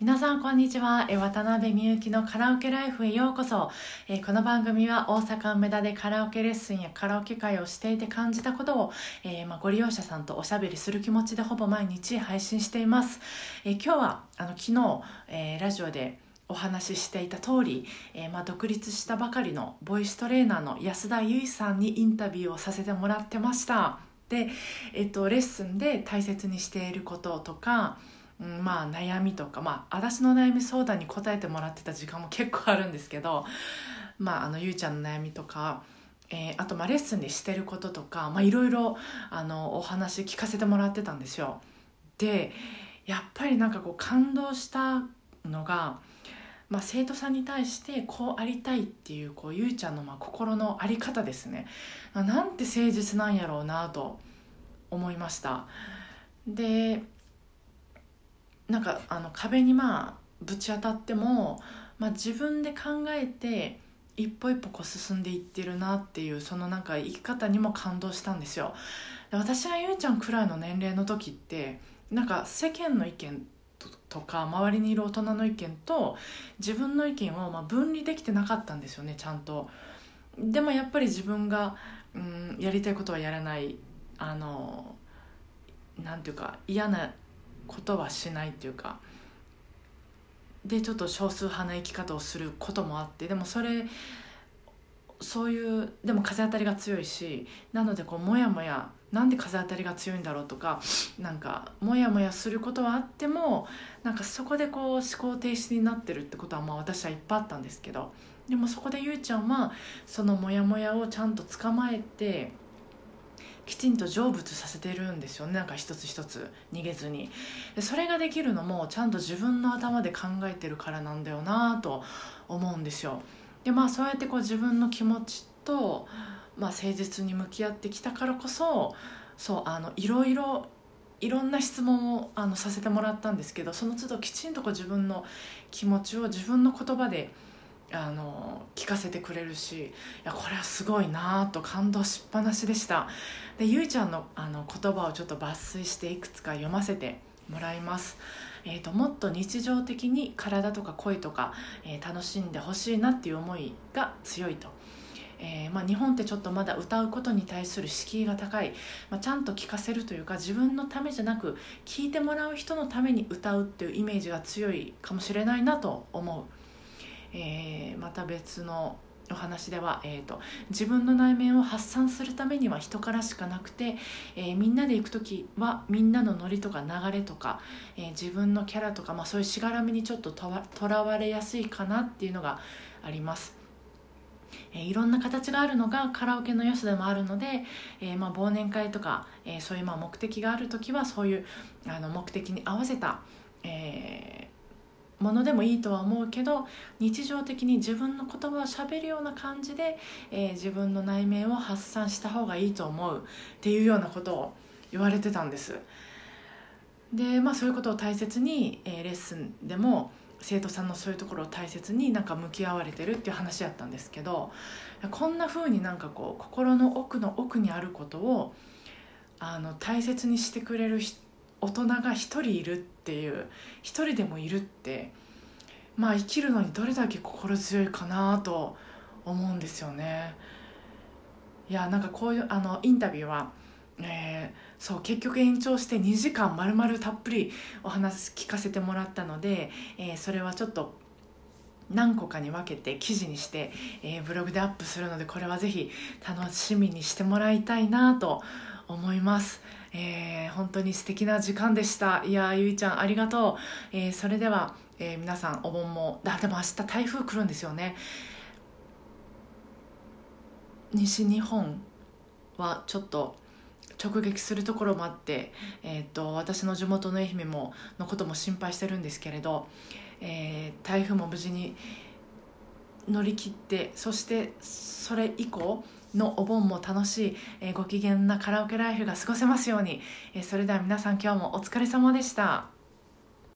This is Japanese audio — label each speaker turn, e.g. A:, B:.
A: 皆さんこんにちは。え渡辺美幸のカラオケライフへようこそ。えこの番組は大阪梅田でカラオケレッスンやカラオケ会をしていて感じたことを、えー、まあ、ご利用者さんとおしゃべりする気持ちでほぼ毎日配信しています。え今日はあの昨日、えー、ラジオでお話ししていた通り、えー、まあ、独立したばかりのボイストレーナーの安田由衣さんにインタビューをさせてもらってました。で、えっと、レッスンで大切にしていることとか、うん、まあ悩みとか、まあ、私の悩み相談に答えてもらってた時間も結構あるんですけど、まあ、あのゆうちゃんの悩みとか、えー、あとまあレッスンでしてることとかいろいろお話聞かせてもらってたんですよ。でやっぱりなんかこう感動したのがまあ、生徒さんに対してこうありたいっていうこうゆいちゃんのまあ心の在り方ですねなんて誠実なんやろうなと思いましたでなんかあの壁にまあぶち当たっても、まあ、自分で考えて一歩一歩こう進んでいってるなっていうそのなんか生き方にも感動したんですよで私がゆいちゃんくらいの年齢の時ってなんか世間の意見とか周りにいる大人の意見と自分の意見をま分離できてなかったんですよねちゃんと。でもやっぱり自分が、うん、やりたいことはやらないあのなんていうか嫌なことはしないっていうかでちょっと少数派な生き方をすることもあってでもそれそういうでも風当たりが強いしなのでこうモヤモヤなんで風当たりが強いんだろうとかなんかモヤモヤすることはあってもなんかそこでこう思考停止になってるってことはまあ私はいっぱいあったんですけどでもそこでゆうちゃんはそのモヤモヤをちゃんと捕まえてきちんと成仏させてるんですよね。なんか一つ一つ逃げずに。でそれができるのもちゃんと自分の頭で考えてるからなんだよなと思うんですよ。でまあそうやってこう自分の気持ちとまあ、誠実に向き合ってきたからこそそうあのいろいろいろんな質問をあのさせてもらったんですけどその都度きちんとこう自分の気持ちを自分の言葉であの聞かせてくれるしいやこれはすごいなと感動しっぱなしでした。でゆいちゃんのあの言葉をちょっと抜粋していくつか読ませてもらいます、えーと、もっと日常的に体とか声とか、えー、楽しんでほしいなっていう思いが強いと。えー、まあ、日本ってちょっとまだ歌うことに対する敷居が高い、まあ、ちゃんと聴かせるというか自分のためじゃなく聴いてもらう人のために歌うっていうイメージが強いかもしれないなと思う、えー、また別のお話では、えーと、自分の内面を発散するためには人からしかなくて、えー、みんなで行く時はみんなのノリとか流れとか、えー、自分のキャラとか、まあ、そういうしがらみにちょっととらわれやすいかなっていうのがあります。えー、いろんな形があるのがカラオケの良さでもあるので、えー、まあ、忘年会とか、えー、そういうまあ目的がある時はそういうあの目的に合わせた、えものでもいいとは思うけど日常的に自分の言葉をしゃべるような感じで、え自分の内面を発散した方がいいと思うっていうようなことを言われてたんです。でまあそういうことを大切に、えレッスンでも生徒さんのそういうところを大切になんか向き合われてるっていう話やったんですけどこんな風になんかこう心の奥の奥にあることをあの大切にしてくれる大人が一人いるっていう一人でもいるってまあ生きるのにどれだけ心強いかなと思うんですよね。いやなんかこういうあのインタビューはえー、そう結局延長して2時間まるまるたっぷりお話聞かせてもらったので、えー、それはちょっと何個かに分けて記事にして、えー、ブログでアップするのでこれはぜひ楽しみにしてもらいたいなと思います。えー、本当に素敵な時間でした。いやゆいちゃんありがとう。えー、それでは、えー、皆さんお盆も、あ、でも明日台風来るんですよね。西日本はちょっと直撃するところもあって、えーと、私の地元の愛媛ものことも心配してるんですけれど、えー、台風も無事に乗り切ってそしてそれ以降のお盆も楽しい、えー、ご機嫌なカラオケライフが過ごせますように、えー、それでは皆さん今日もお疲れ様でした。